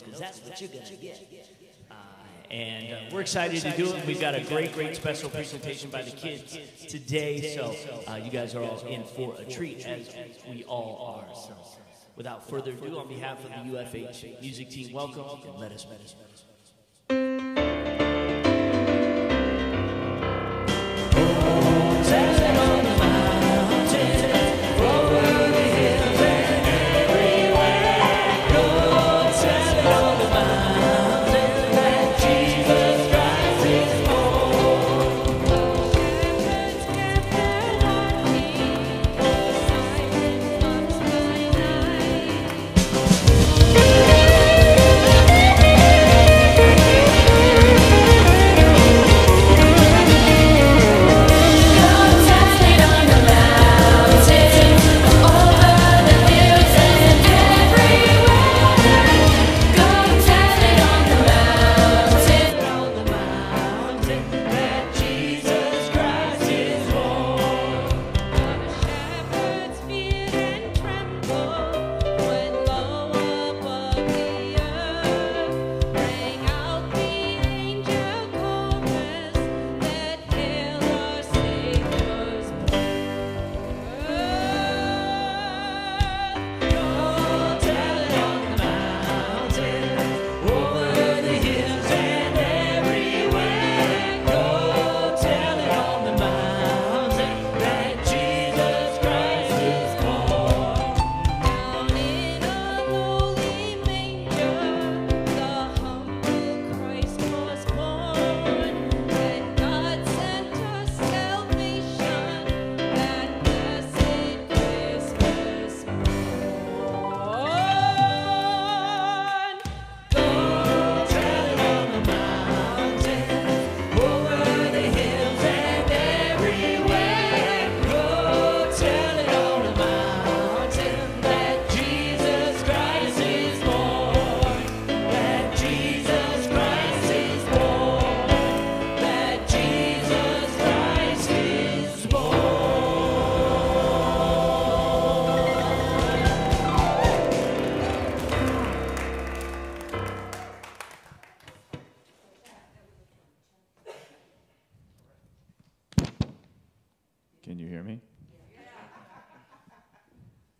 Because that's what you're gonna get. Uh, and uh, we're excited to do it. We've got a great, great special presentation by the kids today. So uh, you guys are all in for a treat, as we all are. So without further ado, on behalf of the UFH music team, welcome and let us, let let us.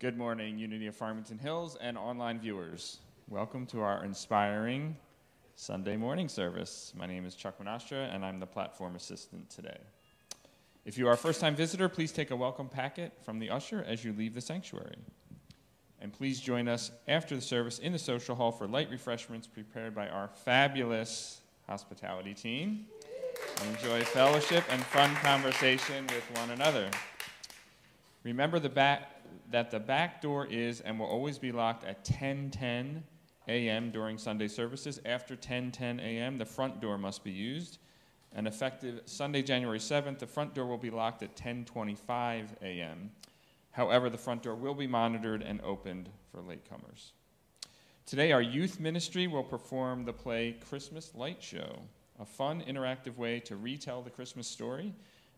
Good morning, Unity of Farmington Hills and online viewers. Welcome to our inspiring Sunday morning service. My name is Chuck Monastra, and I'm the platform assistant today. If you are a first time visitor, please take a welcome packet from the usher as you leave the sanctuary. And please join us after the service in the social hall for light refreshments prepared by our fabulous hospitality team. Enjoy fellowship and fun conversation with one another. Remember the back, that the back door is and will always be locked at 10:10 a.m. during Sunday services. After 10:10 a.m., the front door must be used. And effective Sunday, January 7th, the front door will be locked at 10:25 a.m. However, the front door will be monitored and opened for latecomers. Today, our youth ministry will perform the play Christmas Light Show, a fun, interactive way to retell the Christmas story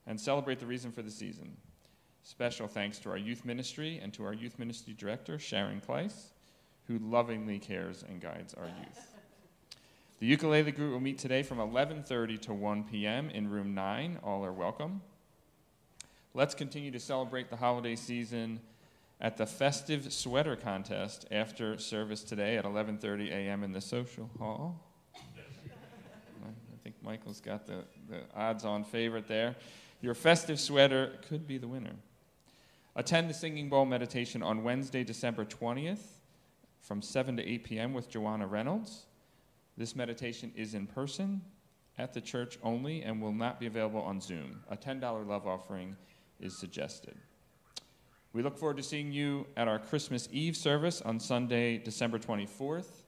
and celebrate the reason for the season. Special thanks to our youth ministry and to our youth ministry director, Sharon Kleiss, who lovingly cares and guides our youth. The ukulele group will meet today from 11:30 to 1 p.m. in room 9. All are welcome. Let's continue to celebrate the holiday season at the festive sweater contest after service today at 11:30 a.m. in the social hall. I think Michael's got the, the odds-on favorite there. Your festive sweater could be the winner. Attend the Singing Bowl meditation on Wednesday, December 20th from 7 to 8 p.m. with Joanna Reynolds. This meditation is in person at the church only and will not be available on Zoom. A $10 love offering is suggested. We look forward to seeing you at our Christmas Eve service on Sunday, December 24th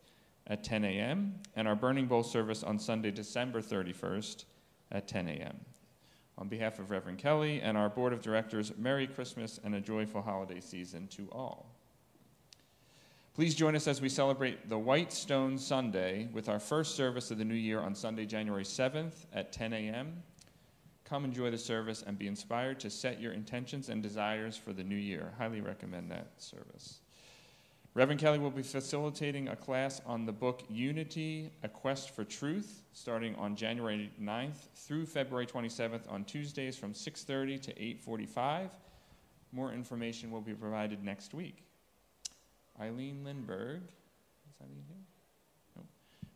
at 10 a.m., and our Burning Bowl service on Sunday, December 31st at 10 a.m. On behalf of Reverend Kelly and our Board of Directors, Merry Christmas and a joyful holiday season to all. Please join us as we celebrate the White Stone Sunday with our first service of the new year on Sunday, January 7th at 10 a.m. Come enjoy the service and be inspired to set your intentions and desires for the new year. Highly recommend that service. Reverend Kelly will be facilitating a class on the book Unity, A Quest for Truth, starting on January 9th through February 27th on Tuesdays from 6:30 to 8:45. More information will be provided next week. Eileen Lindberg, is Eileen? No.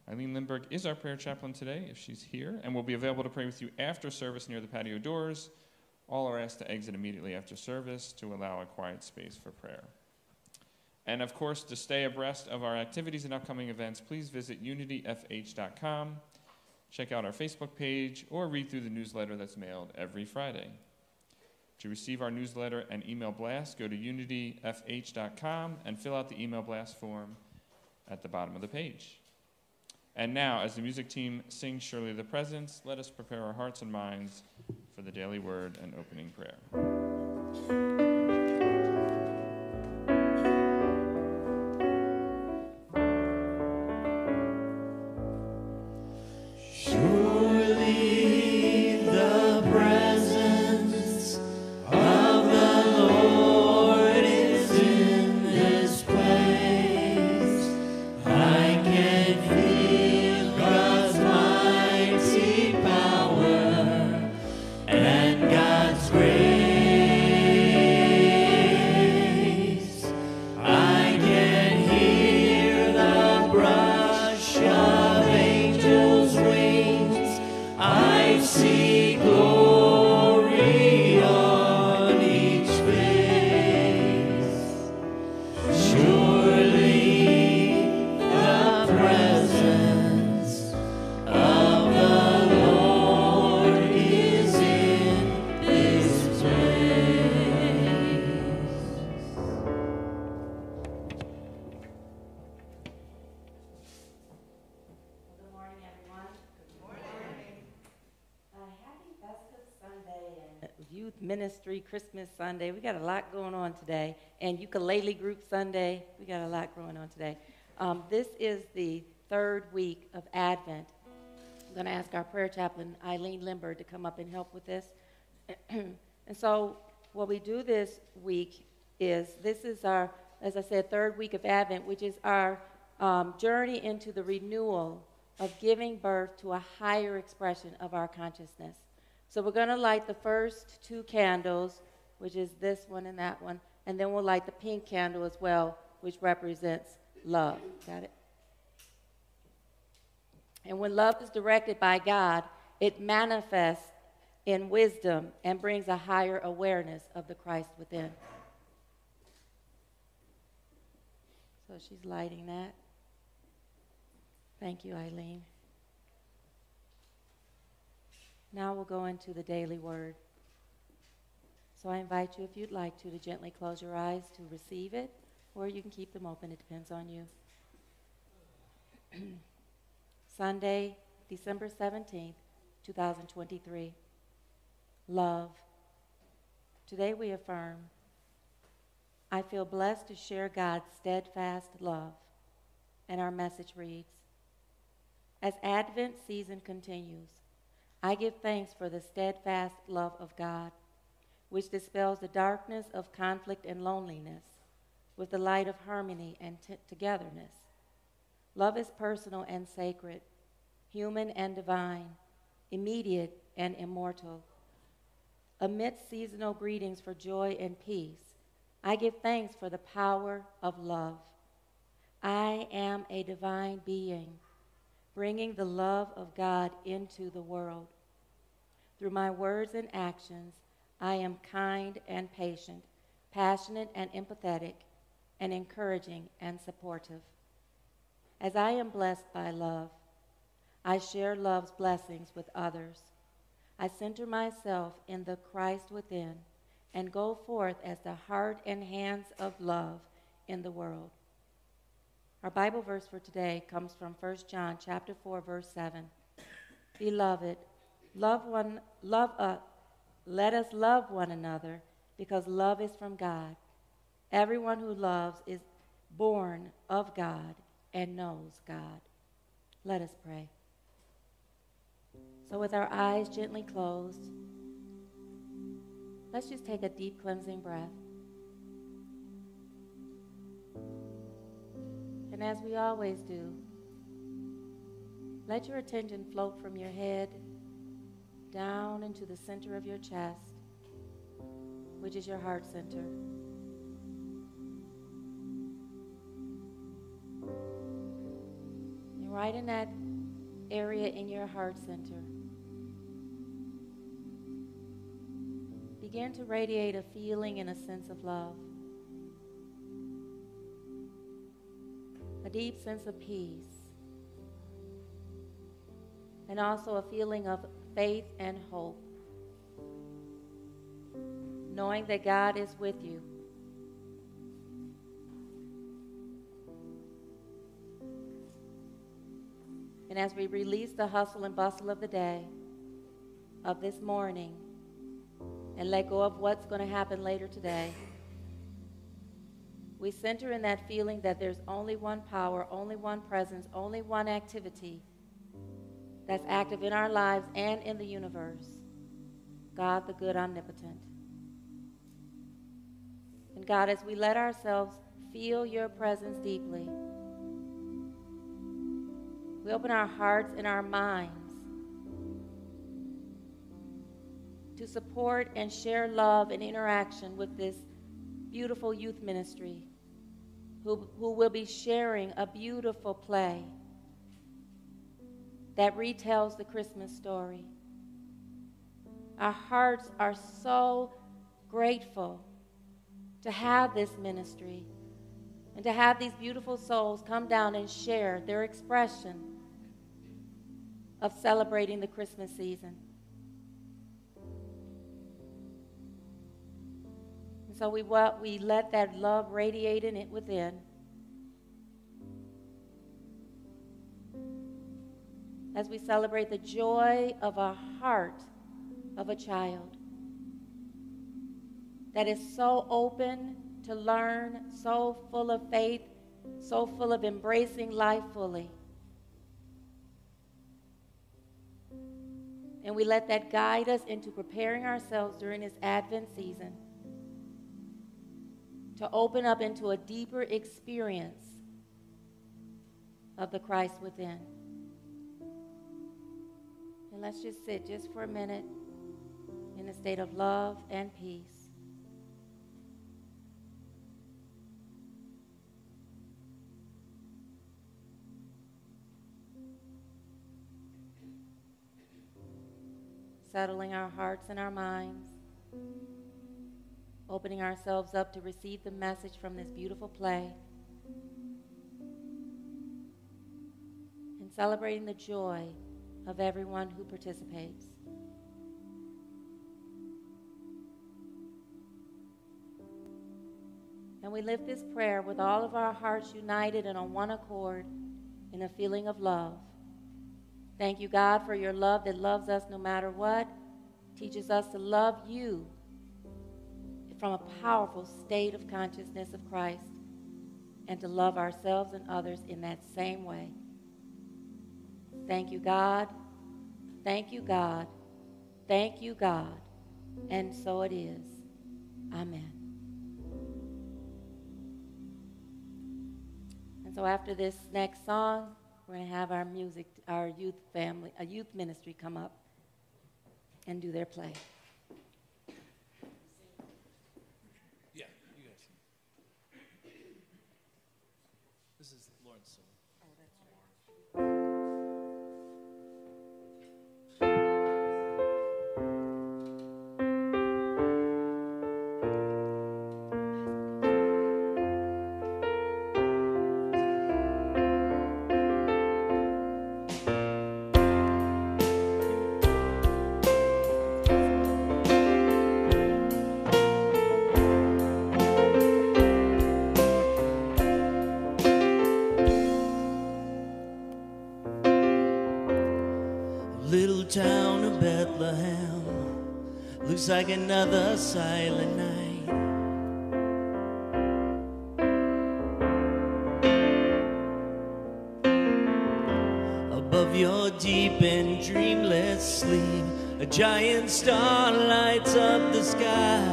Eileen Lindberg is our prayer chaplain today, if she's here, and will be available to pray with you after service near the patio doors. All are asked to exit immediately after service to allow a quiet space for prayer. And of course, to stay abreast of our activities and upcoming events, please visit unityfh.com, check out our Facebook page, or read through the newsletter that's mailed every Friday. To receive our newsletter and email blast, go to unityfh.com and fill out the email blast form at the bottom of the page. And now, as the music team sings Surely the Presence, let us prepare our hearts and minds for the daily word and opening prayer. Christmas Sunday. We got a lot going on today, and ukulele group Sunday. We got a lot going on today. Um, this is the third week of Advent. I'm going to ask our prayer chaplain Eileen Lindberg to come up and help with this. and so, what we do this week is this is our, as I said, third week of Advent, which is our um, journey into the renewal of giving birth to a higher expression of our consciousness. So we're going to light the first two candles which is this one and that one. And then we'll light the pink candle as well, which represents love. Got it? And when love is directed by God, it manifests in wisdom and brings a higher awareness of the Christ within. So she's lighting that. Thank you, Eileen. Now we'll go into the daily word. So I invite you, if you'd like to, to gently close your eyes to receive it, or you can keep them open. It depends on you. Sunday, December 17th, 2023. Love. Today we affirm I feel blessed to share God's steadfast love. And our message reads As Advent season continues, I give thanks for the steadfast love of God, which dispels the darkness of conflict and loneliness with the light of harmony and t- togetherness. Love is personal and sacred, human and divine, immediate and immortal. Amidst seasonal greetings for joy and peace, I give thanks for the power of love. I am a divine being, bringing the love of God into the world. Through my words and actions, I am kind and patient, passionate and empathetic, and encouraging and supportive. As I am blessed by love, I share love's blessings with others. I center myself in the Christ within and go forth as the heart and hands of love in the world. Our Bible verse for today comes from 1 John chapter 4 verse 7. Beloved, love one love uh, let us love one another because love is from God. Everyone who loves is born of God and knows God. Let us pray. So, with our eyes gently closed, let's just take a deep cleansing breath. And as we always do, let your attention float from your head down into the center of your chest, which is your heart center. And right in that area in your heart center, begin to radiate a feeling and a sense of love. Deep sense of peace. And also a feeling of faith and hope. Knowing that God is with you. And as we release the hustle and bustle of the day, of this morning, and let go of what's going to happen later today, we center in that feeling that there's only one power, only one presence, only one activity that's active in our lives and in the universe God, the good omnipotent. And God, as we let ourselves feel your presence deeply, we open our hearts and our minds to support and share love and interaction with this beautiful youth ministry who, who will be sharing a beautiful play that retells the Christmas story. Our hearts are so grateful to have this ministry and to have these beautiful souls come down and share their expression of celebrating the Christmas season. So we, we let that love radiate in it within. As we celebrate the joy of a heart of a child that is so open to learn, so full of faith, so full of embracing life fully. And we let that guide us into preparing ourselves during this Advent season to open up into a deeper experience of the Christ within. And let's just sit just for a minute in a state of love and peace. settling our hearts and our minds opening ourselves up to receive the message from this beautiful play, and celebrating the joy of everyone who participates. And we lift this prayer with all of our hearts united and on one accord in a feeling of love. Thank you, God, for your love that loves us no matter what, teaches us to love you from a powerful state of consciousness of Christ, and to love ourselves and others in that same way. Thank you, God. Thank you, God. Thank you, God. And so it is. Amen. And so after this next song, we're going to have our music, our youth family, a youth ministry come up and do their play. Looks like another silent night. Above your deep and dreamless sleep, a giant star lights up the sky.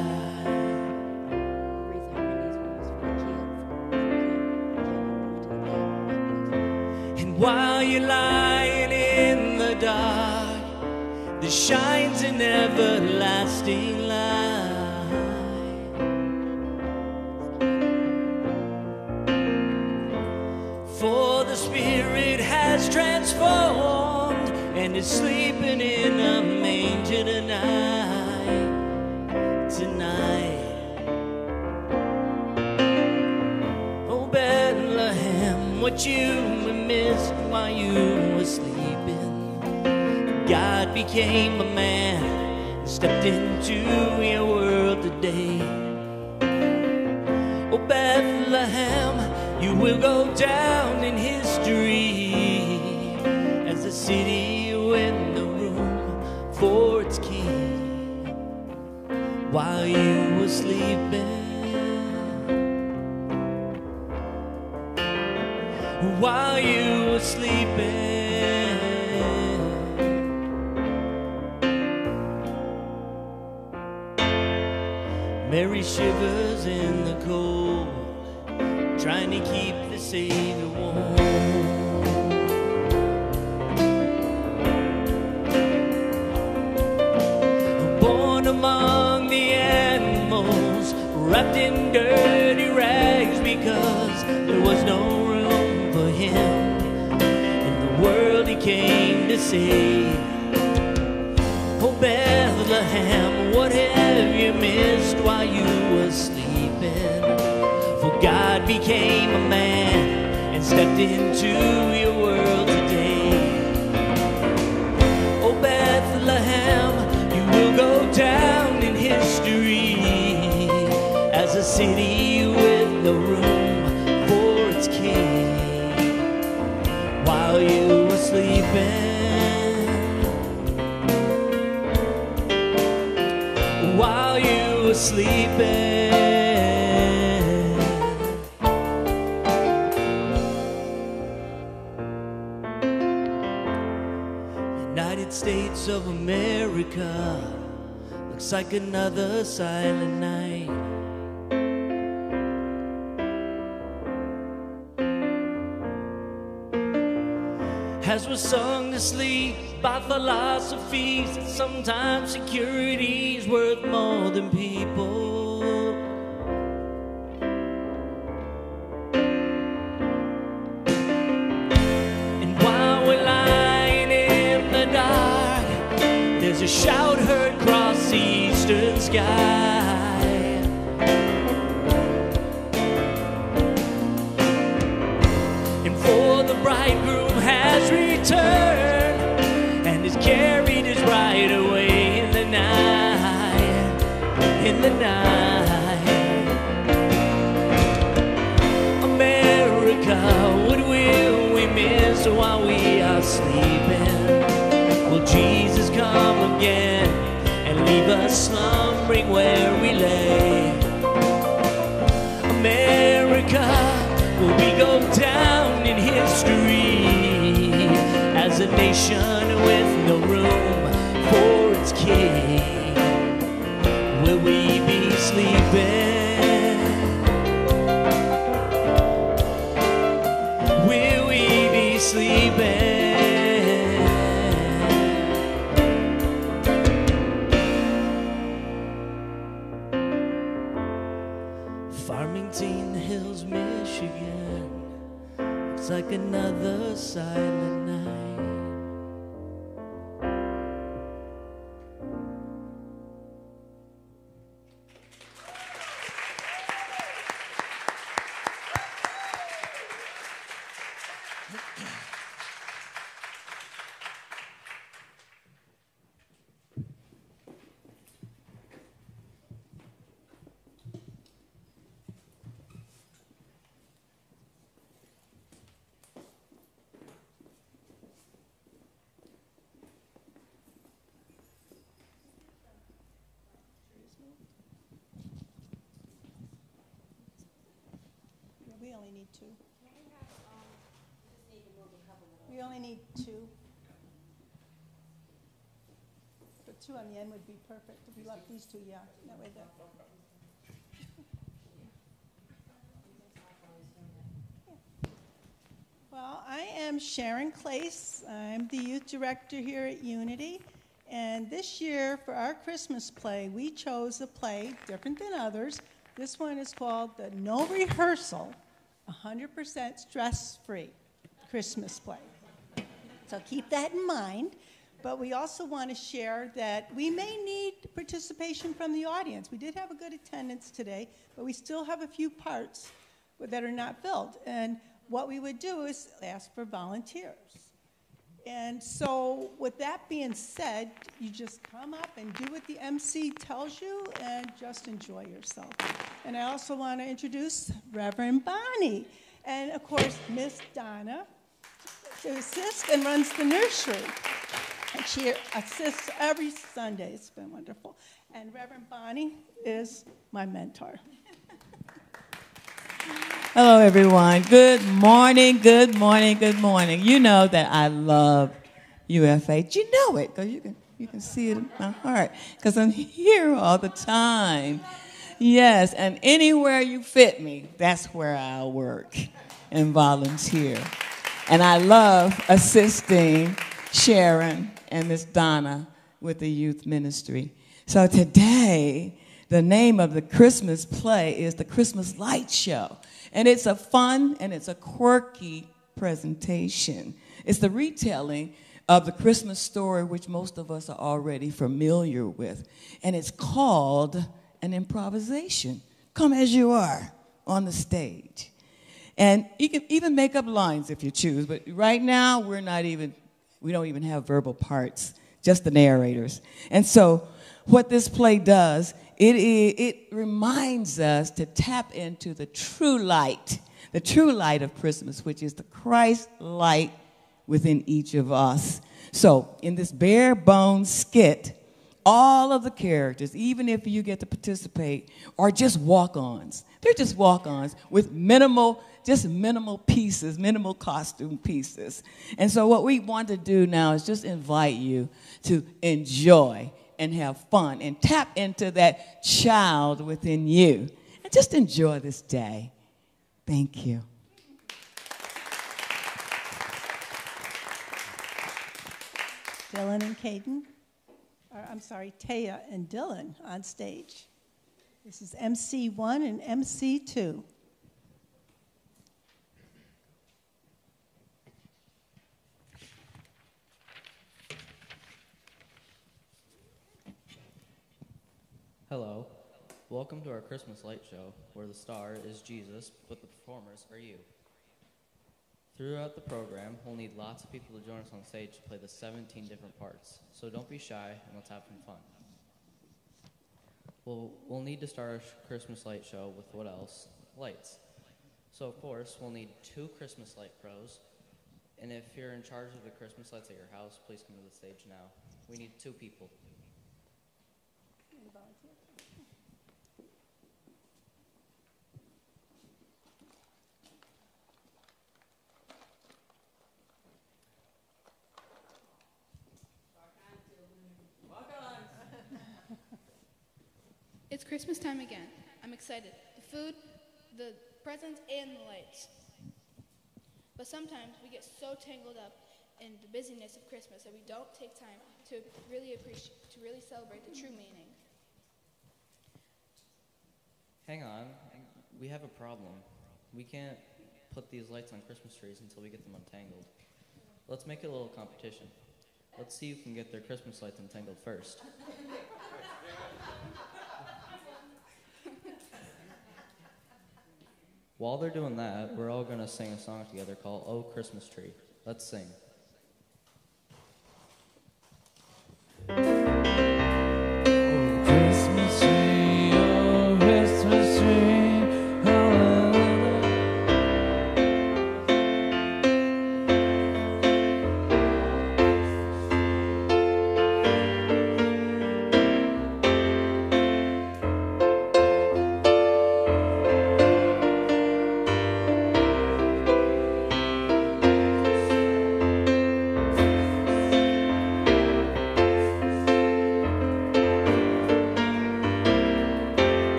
While you were sleeping. Mary shivers in the cold, trying to keep the Savior warm. Oh, Bethlehem, what have you missed while you were sleeping? For God became a man and stepped into your world today. Oh, Bethlehem, you will go down in history as a city sleeping. United States of America looks like another silent night. As we're sung to sleep by philosophies, that sometimes security's worth more than people. And while we're lying in the dark, There's a shout heard across the eastern sky. And has carried his right away in the night, in the night. America, what will we miss while we are sleeping? Will Jesus come again and leave us slumbering where we lay? America, will we go down in history as a nation with no room for its king? Will we be sleeping? Will we be sleeping? Farmington Hills, Michigan. Looks like another silent only need two. But two on the end would be perfect, if we left these two, yeah, that way. Well, I am Sharon Clace. I'm the youth director here at Unity. And this year, for our Christmas play, we chose a play different than others. This one is called the No Rehearsal, 100% Stress Free Christmas Play. So keep that in mind. But we also want to share that we may need participation from the audience. We did have a good attendance today, but we still have a few parts that are not filled. And what we would do is ask for volunteers. And so, with that being said, you just come up and do what the MC tells you and just enjoy yourself. And I also want to introduce Reverend Bonnie and, of course, Miss Donna, who assists and runs the nursery. And she assists every Sunday. It's been wonderful. And Reverend Bonnie is my mentor. Hello, everyone. Good morning, good morning, good morning. You know that I love UFH. You know it because you can, you can see it in my heart because I'm here all the time. Yes, and anywhere you fit me, that's where I'll work and volunteer. And I love assisting Sharon and Miss Donna with the youth ministry. So today, the name of the Christmas play is the Christmas Light Show. And it's a fun and it's a quirky presentation. It's the retelling of the Christmas story, which most of us are already familiar with. And it's called an improvisation. Come as you are on the stage. And you can even make up lines if you choose, but right now we're not even, we don't even have verbal parts, just the narrators. And so, what this play does, it, it reminds us to tap into the true light, the true light of Christmas, which is the Christ light within each of us. So, in this bare bones skit, all of the characters, even if you get to participate, are just walk ons. They're just walk ons with minimal, just minimal pieces, minimal costume pieces. And so, what we want to do now is just invite you to enjoy and have fun and tap into that child within you and just enjoy this day. Thank you. Dylan and Caden, or I'm sorry, Taya and Dylan on stage. This is MC1 and MC2. Hello. Welcome to our Christmas light show, where the star is Jesus, but the performers are you. Throughout the program, we'll need lots of people to join us on stage to play the 17 different parts. So don't be shy and let's have some fun. We'll, we'll need to start our Christmas light show with what else? Lights. So, of course, we'll need two Christmas light pros. And if you're in charge of the Christmas lights at your house, please come to the stage now. We need two people. It's Christmas time again. I'm excited. The food, the presents, and the lights. But sometimes we get so tangled up in the busyness of Christmas that we don't take time to really appreciate, to really celebrate the true meaning. Hang on, we have a problem. We can't put these lights on Christmas trees until we get them untangled. Let's make it a little competition. Let's see who can get their Christmas lights untangled first. While they're doing that, we're all going to sing a song together called Oh Christmas Tree. Let's sing.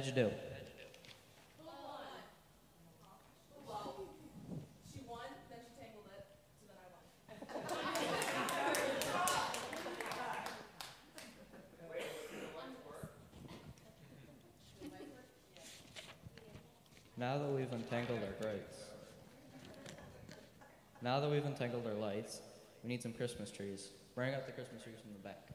How'd you do? Now that we've untangled our lights, now that we've untangled our lights, we need some Christmas trees. Bring out the Christmas trees from the back.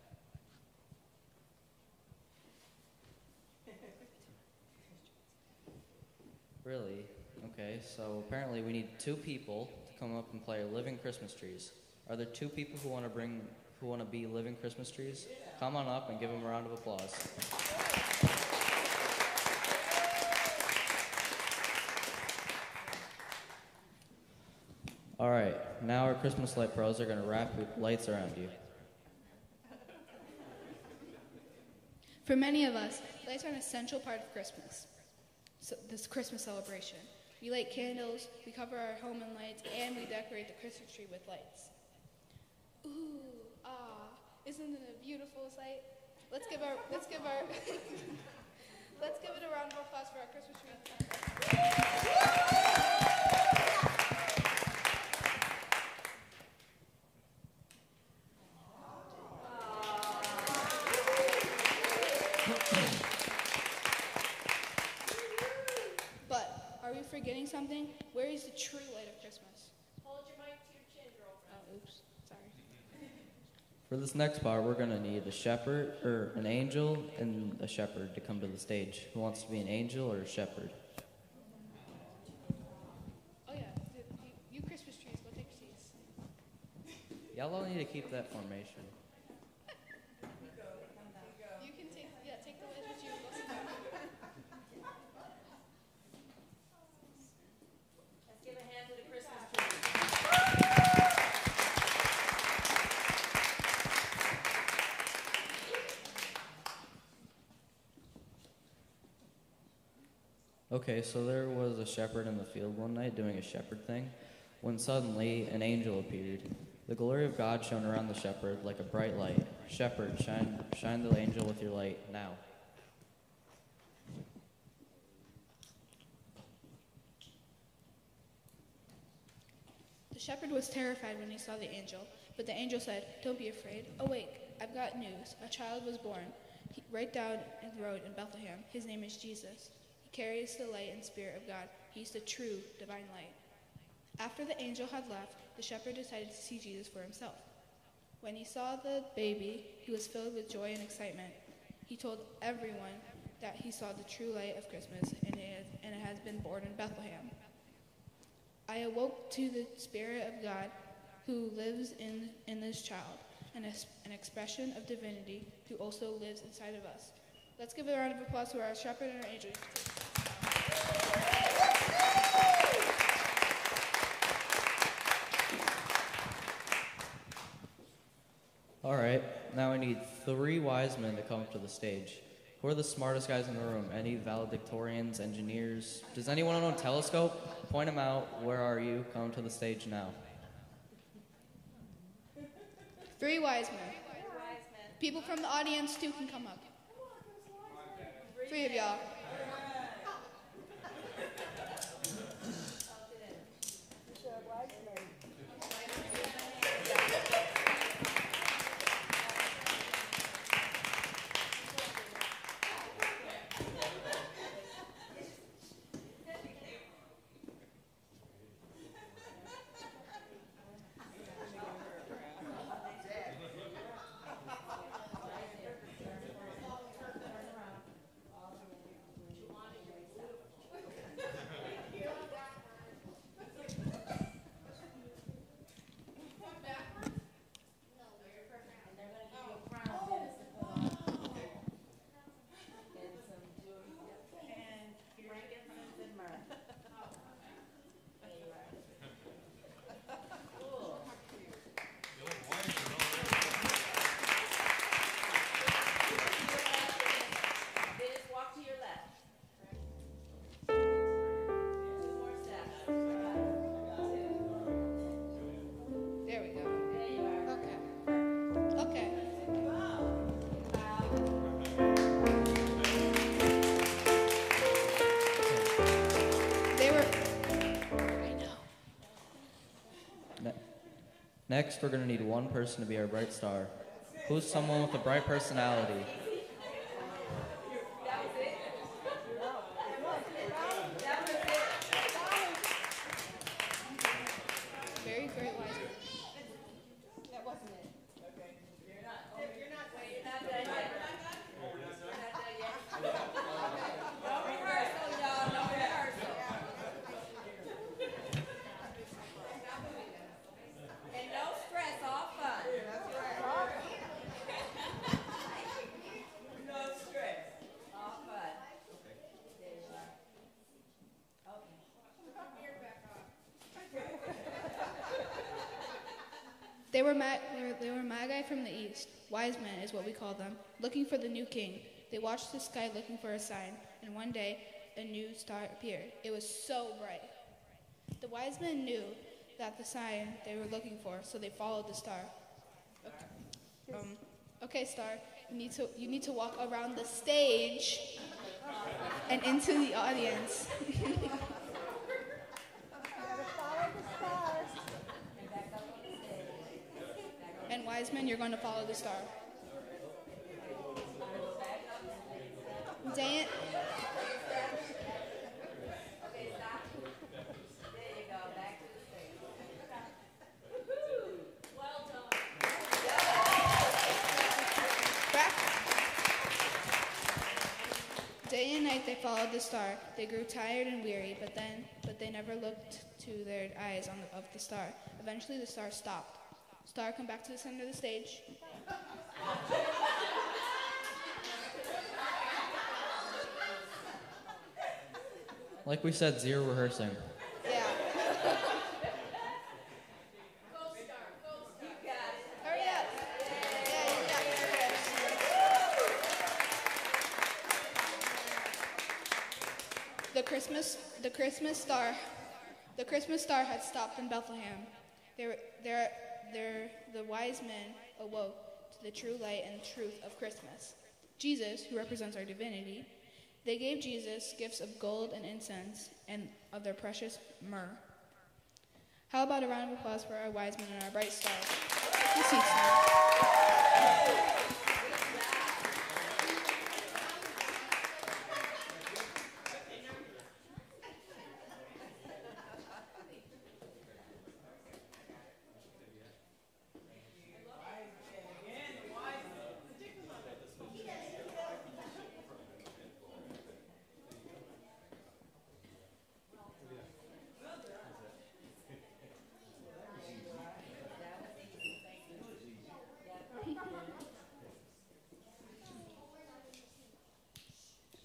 Really? Okay, so apparently we need two people to come up and play living Christmas trees. Are there two people who want to bring, who want to be living Christmas trees? Come on up and give them a round of applause. All right, now our Christmas light pros are going to wrap lights around you. For many of us, lights are an essential part of Christmas. This Christmas celebration. We light candles, we cover our home in lights, and we decorate the Christmas tree with lights. Ooh, ah, isn't it a beautiful sight? Let's give our let's give our let's give it a round of applause for our Christmas tree. But are we forgetting something? Where is the true light of Christmas? Hold your mic to your chin, girlfriend. Oh, oops. Sorry. For this next part, we're going to need a shepherd, or an angel and a shepherd to come to the stage. Who wants to be an angel or a shepherd? Oh yeah, you, you Christmas trees, go take your seats. Y'all all need to keep that formation. You can take yeah, take the lights with you. Go sit down. Let's give a hand to the Christmas tree. Okay, so there was a shepherd in the field one night doing a shepherd thing when suddenly an angel appeared. The glory of God shone around the shepherd like a bright light. Shepherd, shine, shine the angel with your light now. The shepherd was terrified when he saw the angel, but the angel said, Don't be afraid. Awake, I've got news. A child was born he, right down in the road in Bethlehem. His name is Jesus. Carries the light and spirit of God. He's the true divine light. After the angel had left, the shepherd decided to see Jesus for himself. When he saw the baby, he was filled with joy and excitement. He told everyone that he saw the true light of Christmas, and it, and it has been born in Bethlehem. I awoke to the Spirit of God who lives in, in this child, es- an expression of divinity who also lives inside of us. Let's give a round of applause to our shepherd and our angel. All right, now I need three wise men to come up to the stage. Who are the smartest guys in the room? Any valedictorians, engineers? Does anyone own a telescope? Point them out. Where are you? Come to the stage now. Three wise men. People from the audience too can come up. Three of y'all. Next, we're going to need one person to be our bright star. Who's someone with a bright personality? Very great wise men. And no stress, all fun. No stress, all fun. There you are. They were, ma- they were magi from the east. Wise men is what we call them, looking for the new king. They watched the sky looking for a sign, and one day a new star appeared. It was so bright. The wise men knew that the sign they were looking for, so they followed the star. Okay, um, okay star, you need to you need to walk around the stage and into the audience. And you're going to follow the star. Day and night they followed the star. They grew tired and weary, but then, but they never looked to their eyes the, of the star. Eventually, the star stopped. Star, come back to the center of the stage. Like we said, zero rehearsing. Yeah. Hurry up. Yeah, you got this. The Christmas the Christmas star the Christmas star had stopped in Bethlehem. There, there, there, the wise men awoke to the true light and truth of Christmas. Jesus, who represents our divinity, they gave Jesus gifts of gold and incense and of their precious myrrh. How about a round of applause for our wise men and our bright stars?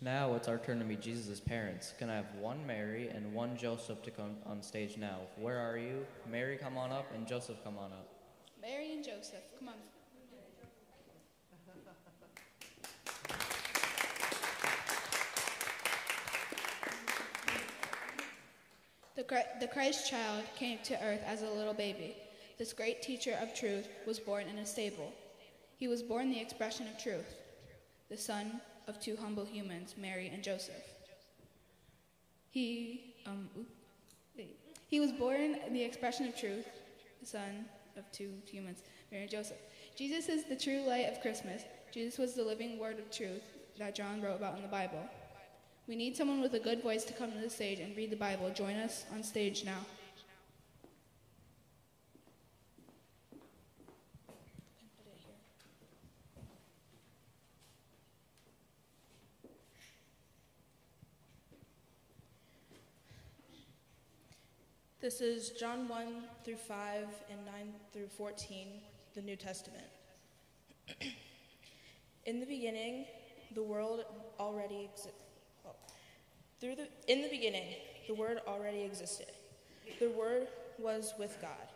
Now. It's our turn to meet Jesus' parents. Can I have one Mary and one Joseph to come on stage now? Where are you? Mary, come on up, and Joseph, come on up. Mary and Joseph, come on. The Christ child came to earth as a little baby. This great teacher of truth was born in a stable. He was born the expression of truth, the son of two humble humans, Mary and Joseph. He, um, he was born the expression of truth, the son of two humans, Mary and Joseph. Jesus is the true light of Christmas. Jesus was the living word of truth that John wrote about in the Bible. We need someone with a good voice to come to the stage and read the Bible. Join us on stage now. This is John 1 through 5 and 9 through 14, the New Testament. in the beginning, the world already existed. through the, in the beginning, the Word already existed. The Word was with God,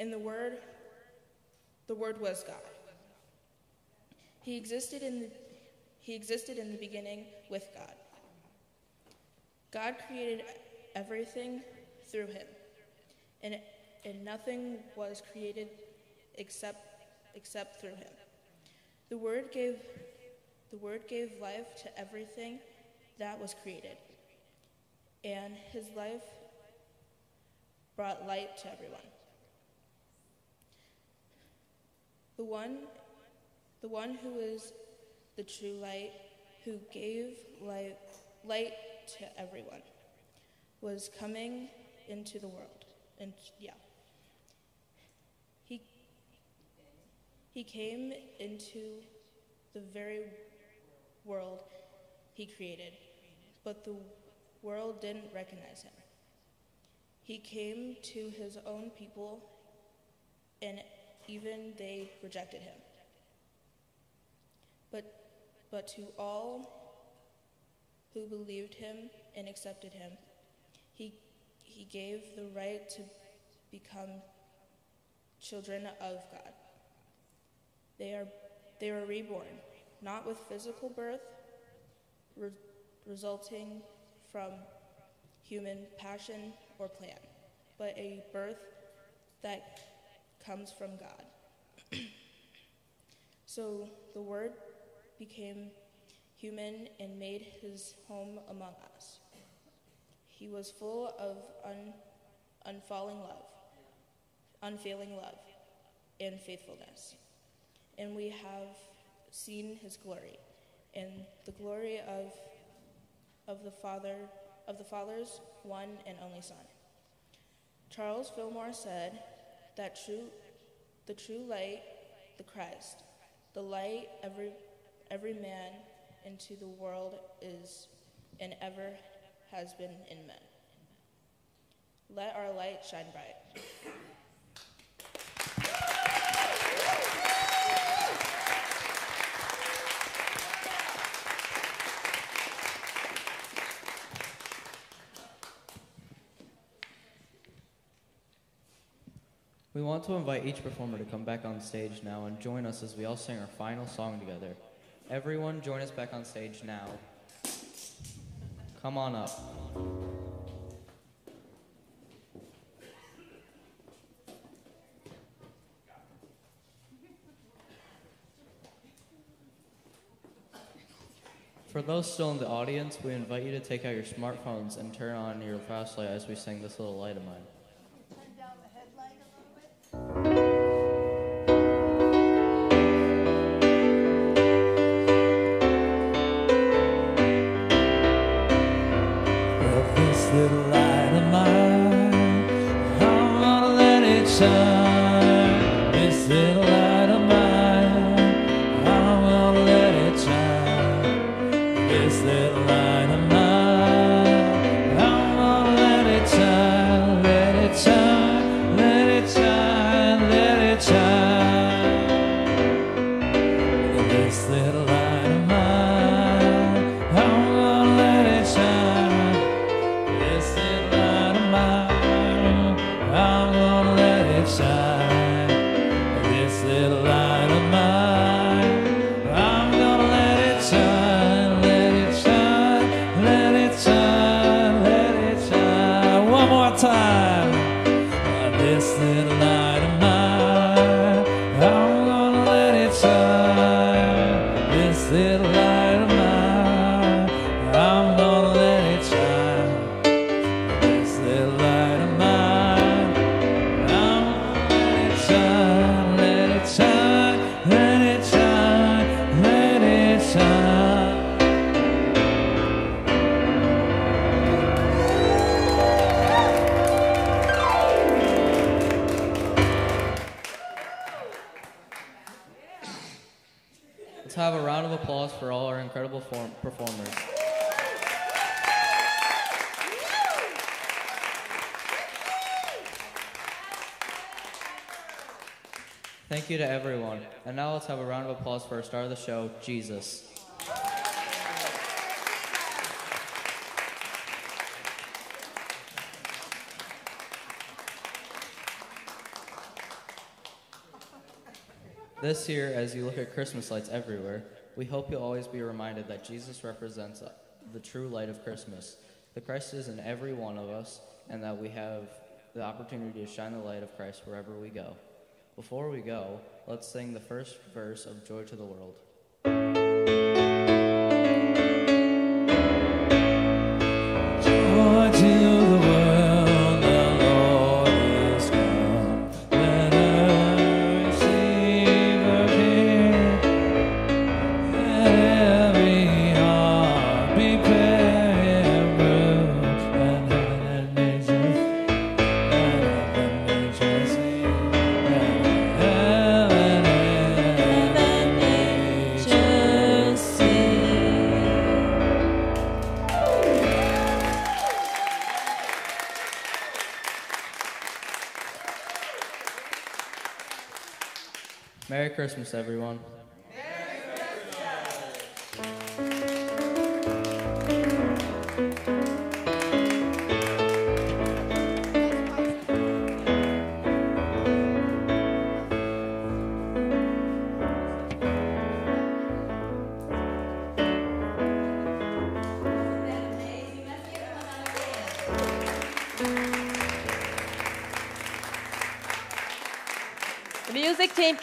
and the Word, the Word was God. He existed in the, he existed in the beginning with God. God created everything through him, and, and nothing was created except, except through him. The Word gave the Word gave life to everything that was created, and his life brought light to everyone. The one, the one who is the true light, who gave light, light to everyone, was coming into the world. And yeah. He he came into the very world he created, but the world didn't recognize him. He came to his own people, and even they rejected him. But, but to all who believed him and accepted him, he, he gave the right to become children of God. They are, they are reborn, not with physical birth, re- resulting from human passion or plan, but a birth that comes from God. so the Word became human and made his home among us. He was full of un- unfalling love, unfailing love, and faithfulness. And we have seen his glory, and the glory of, of the Father, of the Father's one and only Son. Charles Fillmore said that true, the true light, the Christ, the light every, every man into the world is and ever has been in men. Let our light shine bright. We want to invite each performer to come back on stage now and join us as we all sing our final song together. Everyone, join us back on stage now. Come on up. For those still in the audience, we invite you to take out your smartphones and turn on your flashlight as we sing this little light of mine. Incredible form- performers. Thank you to everyone. And now let's have a round of applause for our star of the show, Jesus. This year, as you look at Christmas lights everywhere, we hope you'll always be reminded that Jesus represents uh, the true light of Christmas. The Christ is in every one of us, and that we have the opportunity to shine the light of Christ wherever we go. Before we go, let's sing the first verse of Joy to the World. Christmas, everyone.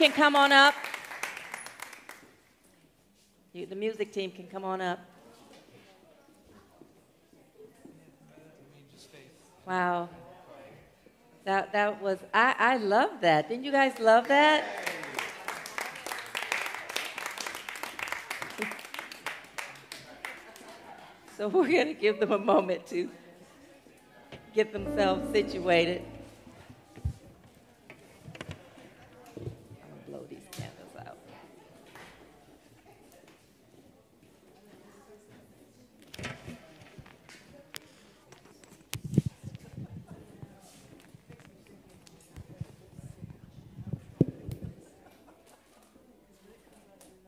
Can come on up. You, the music team can come on up. Wow. That, that was, I, I love that. Didn't you guys love that? So we're going to give them a moment to get themselves situated. I'm going to blow these candles out.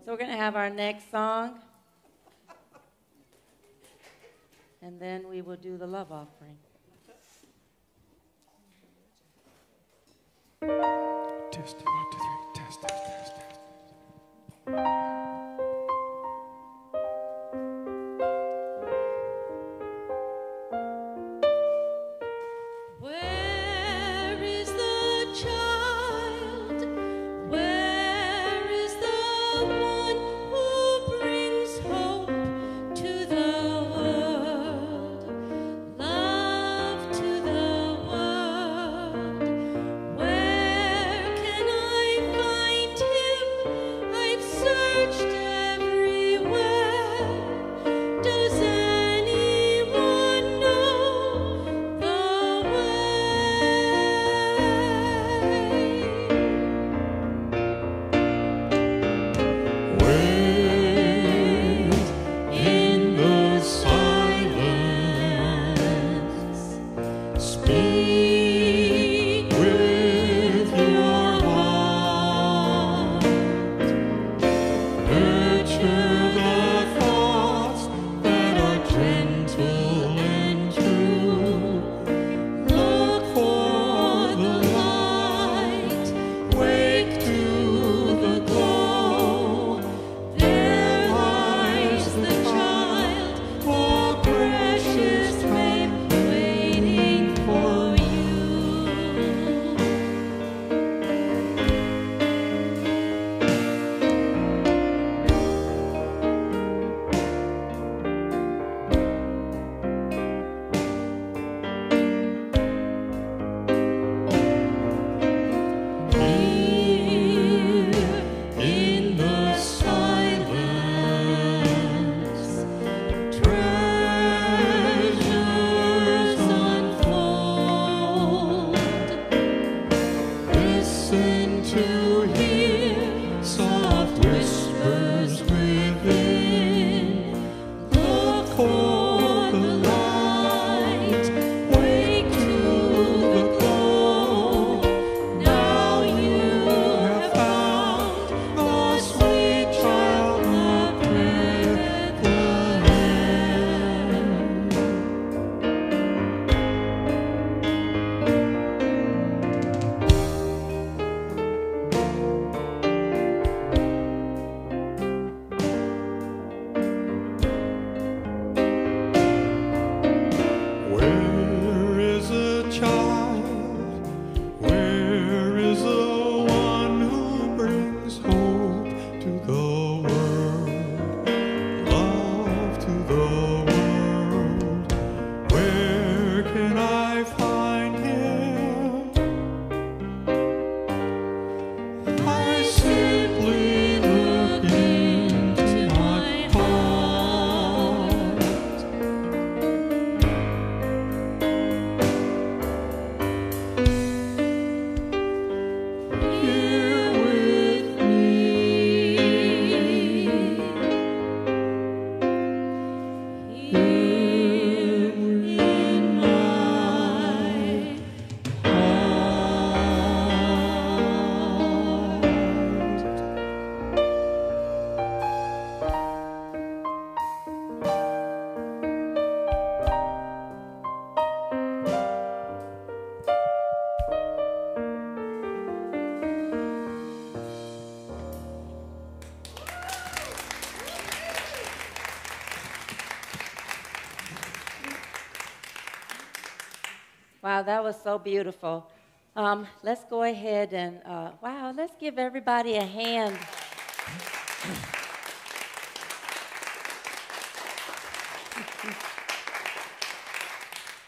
So we're going to have our next song. And then we will do the love offering. That was so beautiful. Um, let's go ahead and, uh, wow, let's give everybody a hand.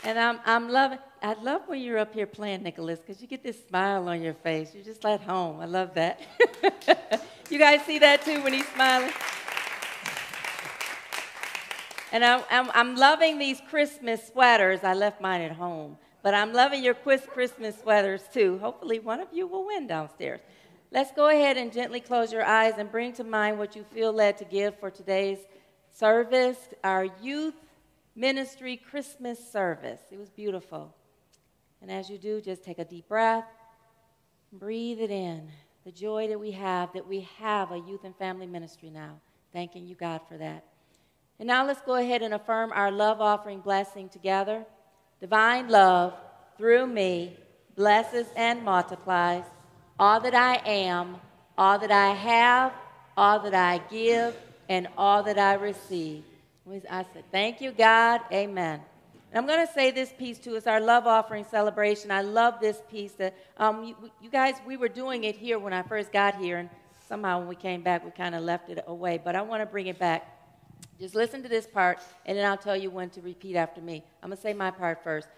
And I'm, I'm loving, I love when you're up here playing, Nicholas, because you get this smile on your face. You're just at home. I love that. you guys see that too when he's smiling? And I'm, I'm, I'm loving these Christmas sweaters. I left mine at home. But I'm loving your quiz Christmas sweaters too. Hopefully, one of you will win downstairs. Let's go ahead and gently close your eyes and bring to mind what you feel led to give for today's service, our youth ministry Christmas service. It was beautiful. And as you do, just take a deep breath, breathe it in. The joy that we have, that we have a youth and family ministry now. Thanking you, God, for that. And now let's go ahead and affirm our love offering blessing together. Divine love through me blesses and multiplies all that I am, all that I have, all that I give, and all that I receive. I said, Thank you, God. Amen. And I'm going to say this piece too. It's our love offering celebration. I love this piece. That um, you, you guys, we were doing it here when I first got here, and somehow when we came back, we kind of left it away. But I want to bring it back. Just listen to this part, and then I'll tell you when to repeat after me. I'm going to say my part first.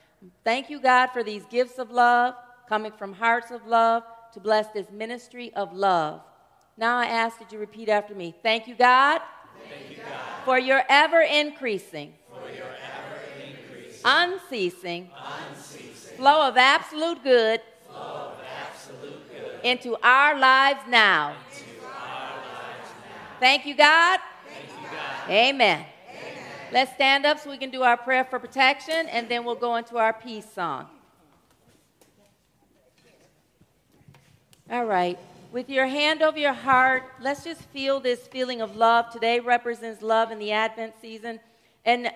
Thank you, God, for these gifts of love coming from hearts of love to bless this ministry of love. Now I ask that you repeat after me. Thank you, God, Thank you, God, for your ever increasing, your ever increasing, unceasing unceasing flow of absolute good flow of absolute good into our lives now. into our lives now. Thank you, God. God. Amen. Let's stand up so we can do our prayer for protection, and then we'll go into our peace song. All right. With your hand over your heart, let's just feel this feeling of love. Today represents love in the Advent season. And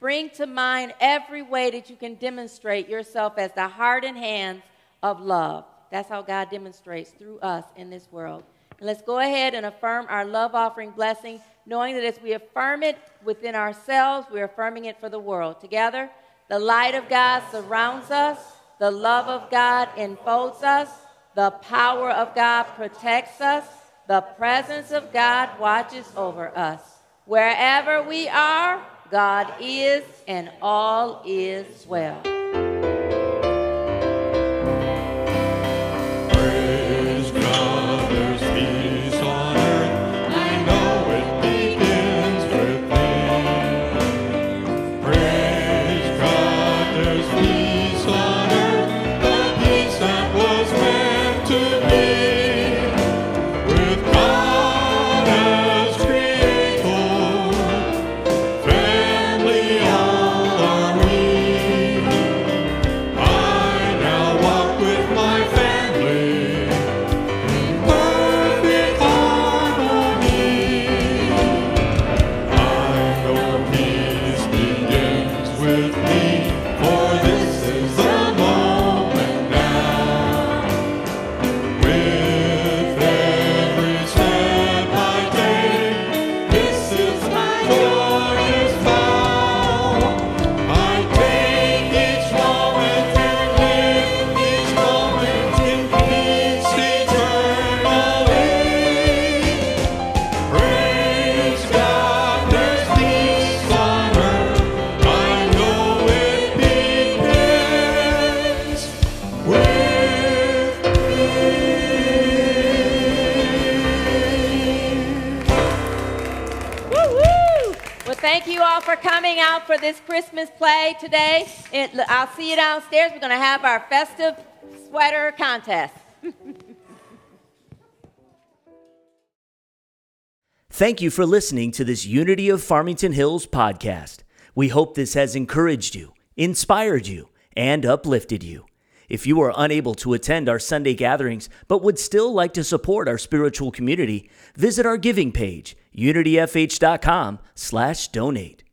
bring to mind every way that you can demonstrate yourself as the heart and hands of love. That's how God demonstrates through us in this world. And let's go ahead and affirm our love offering blessing, knowing that as we affirm it within ourselves, we're affirming it for the world. Together, the light of God surrounds us, the love of God enfolds us, the power of God protects us, the presence of God watches over us. Wherever we are, God is, and all is well. That It, I'll see you downstairs. We're going to have our festive sweater contest. Thank you for listening to this Unity of Farmington Hills podcast. We hope this has encouraged you, inspired you, and uplifted you. If you are unable to attend our Sunday gatherings but would still like to support our spiritual community, visit our giving page, unityfh.com/donate.